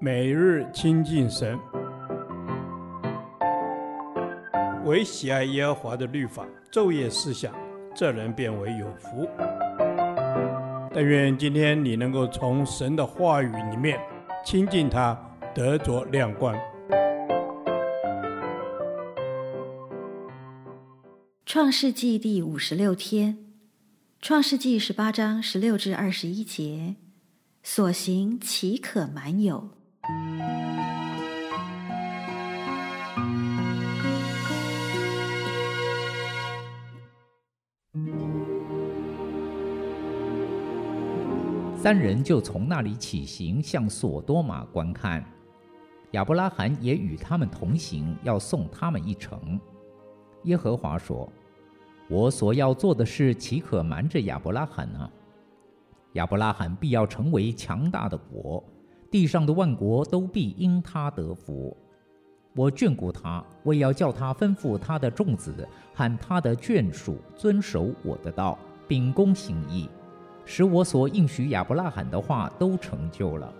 每日亲近神，唯喜爱耶和华的律法，昼夜思想，这人便为有福。但愿今天你能够从神的话语里面亲近他，得着亮光。创世纪第五十六天，创世纪十八章十六至二十一节，所行岂可瞒有？三人就从那里起行，向所多玛观看。亚伯拉罕也与他们同行，要送他们一程。耶和华说：“我所要做的事，岂可瞒着亚伯拉罕呢？亚伯拉罕必要成为强大的国，地上的万国都必因他得福。我眷顾他，我也要叫他吩咐他的众子和他的眷属遵守我的道，秉公行义。”使我所应许亚伯拉罕的话都成就了。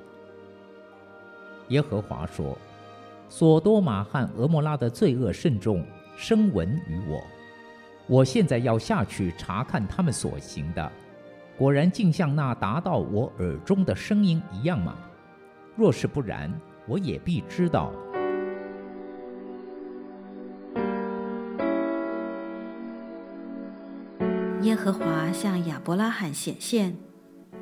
耶和华说：“所多玛和蛾摩拉的罪恶甚重，声闻于我。我现在要下去查看他们所行的，果然竟像那达到我耳中的声音一样吗？若是不然，我也必知道。”耶和华向亚伯拉罕显现，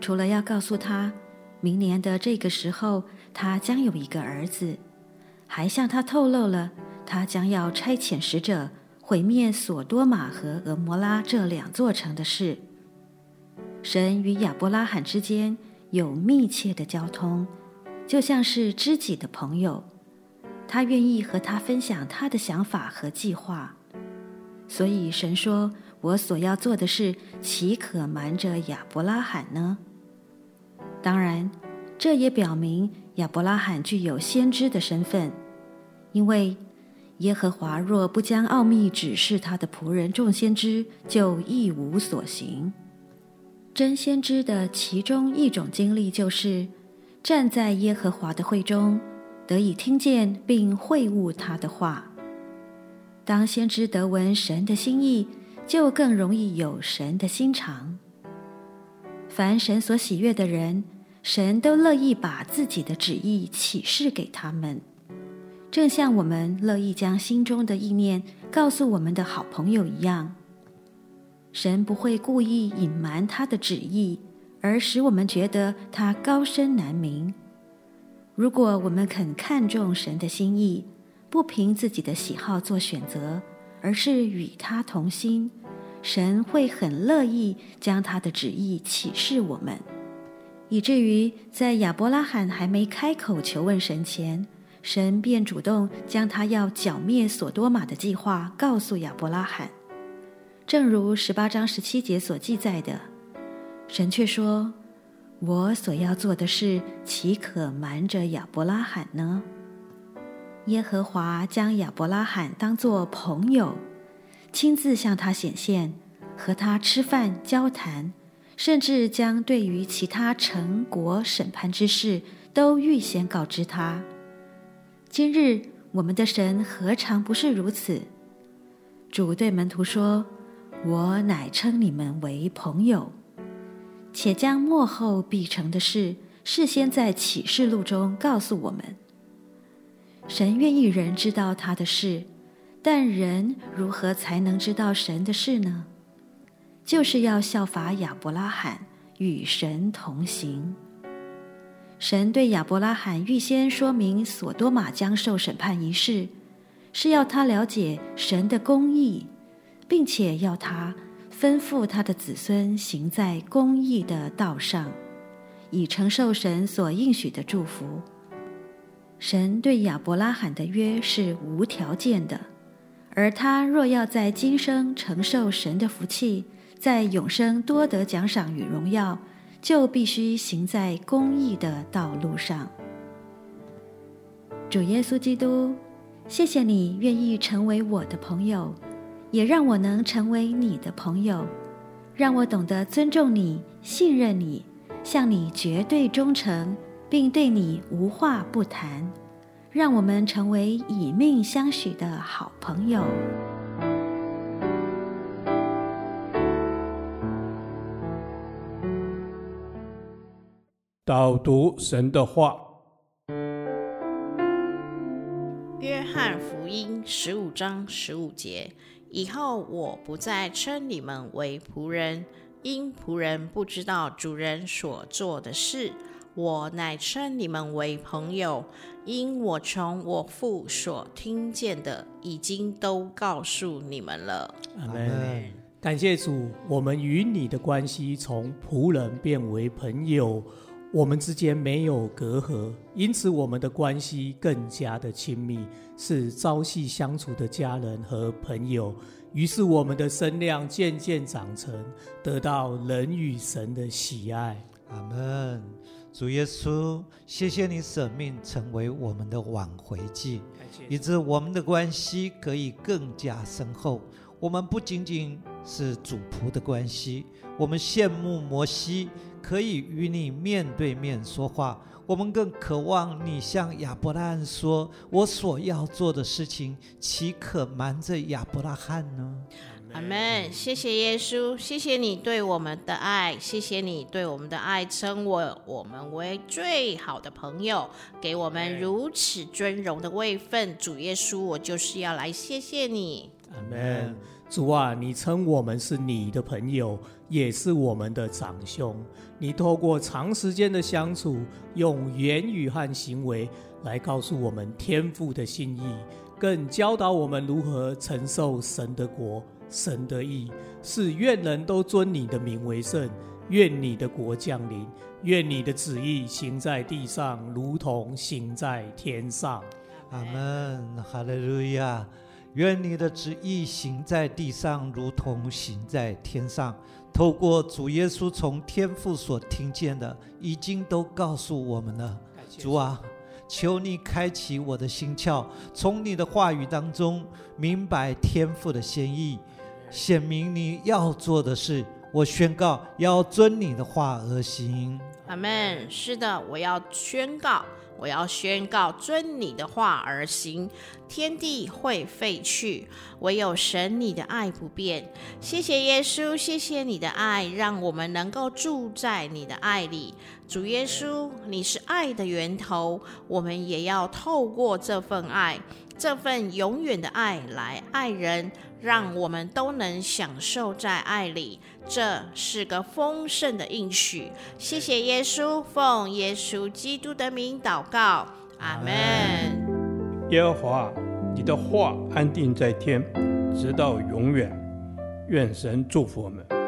除了要告诉他明年的这个时候他将有一个儿子，还向他透露了他将要差遣使者毁灭所多玛和蛾摩拉这两座城的事。神与亚伯拉罕之间有密切的交通，就像是知己的朋友，他愿意和他分享他的想法和计划，所以神说。我所要做的事，岂可瞒着亚伯拉罕呢？当然，这也表明亚伯拉罕具有先知的身份，因为耶和华若不将奥秘指示他的仆人众先知，就一无所行。真先知的其中一种经历，就是站在耶和华的会中，得以听见并会悟他的话。当先知得闻神的心意，就更容易有神的心肠。凡神所喜悦的人，神都乐意把自己的旨意启示给他们，正像我们乐意将心中的意念告诉我们的好朋友一样。神不会故意隐瞒他的旨意，而使我们觉得他高深难明。如果我们肯看重神的心意，不凭自己的喜好做选择。而是与他同心，神会很乐意将他的旨意启示我们，以至于在亚伯拉罕还没开口求问神前，神便主动将他要剿灭所多玛的计划告诉亚伯拉罕。正如十八章十七节所记载的，神却说：“我所要做的事，岂可瞒着亚伯拉罕呢？”耶和华将亚伯拉罕当作朋友，亲自向他显现，和他吃饭交谈，甚至将对于其他城国审判之事都预先告知他。今日我们的神何尝不是如此？主对门徒说：“我乃称你们为朋友，且将末后必成的事，事先在启示录中告诉我们。”神愿意人知道他的事，但人如何才能知道神的事呢？就是要效法亚伯拉罕，与神同行。神对亚伯拉罕预先说明所多玛将受审判一事，是要他了解神的公义，并且要他吩咐他的子孙行在公义的道上，以承受神所应许的祝福。神对亚伯拉罕的约是无条件的，而他若要在今生承受神的福气，在永生多得奖赏与荣耀，就必须行在公义的道路上。主耶稣基督，谢谢你愿意成为我的朋友，也让我能成为你的朋友，让我懂得尊重你、信任你，向你绝对忠诚。并对你无话不谈，让我们成为以命相许的好朋友。导读神的话，《约翰福音》十五章十五节：以后我不再称你们为仆人，因仆人不知道主人所做的事。我乃称你们为朋友，因我从我父所听见的，已经都告诉你们了。阿门。感谢主，我们与你的关系从仆人变为朋友，我们之间没有隔阂，因此我们的关系更加的亲密，是朝夕相处的家人和朋友。于是我们的身量渐渐长成，得到人与神的喜爱。阿门。主耶稣，谢谢你舍命成为我们的挽回祭，以致我们的关系可以更加深厚。我们不仅仅是主仆的关系，我们羡慕摩西可以与你面对面说话，我们更渴望你向亚伯拉罕说：“我所要做的事情，岂可瞒着亚伯拉罕呢？”阿门，谢谢耶稣，谢谢你对我们的爱，谢谢你对我们的爱，称我我们为最好的朋友，给我们如此尊荣的位分。主耶稣，我就是要来谢谢你。阿门。主啊，你称我们是你的朋友，也是我们的长兄。你透过长时间的相处，用言语和行为来告诉我们天父的心意，更教导我们如何承受神的国。神的意是愿人都尊你的名为圣，愿你的国降临，愿你的旨意行在地上，如同行在天上。阿门，哈利路亚！愿你的旨意行在地上，如同行在天上。透过主耶稣从天父所听见的，已经都告诉我们了。主啊，求你开启我的心窍，从你的话语当中明白天父的心意。显明你要做的事，我宣告要遵你的话而行。阿门。是的，我要宣告，我要宣告遵你的话而行。天地会废去，唯有神你的爱不变。谢谢耶稣，谢谢你的爱，让我们能够住在你的爱里。主耶稣，你是爱的源头，我们也要透过这份爱。这份永远的爱来爱人，让我们都能享受在爱里。这是个丰盛的应许。谢谢耶稣，奉耶稣基督的名祷告，阿门。耶和华，你的话安定在天，直到永远。愿神祝福我们。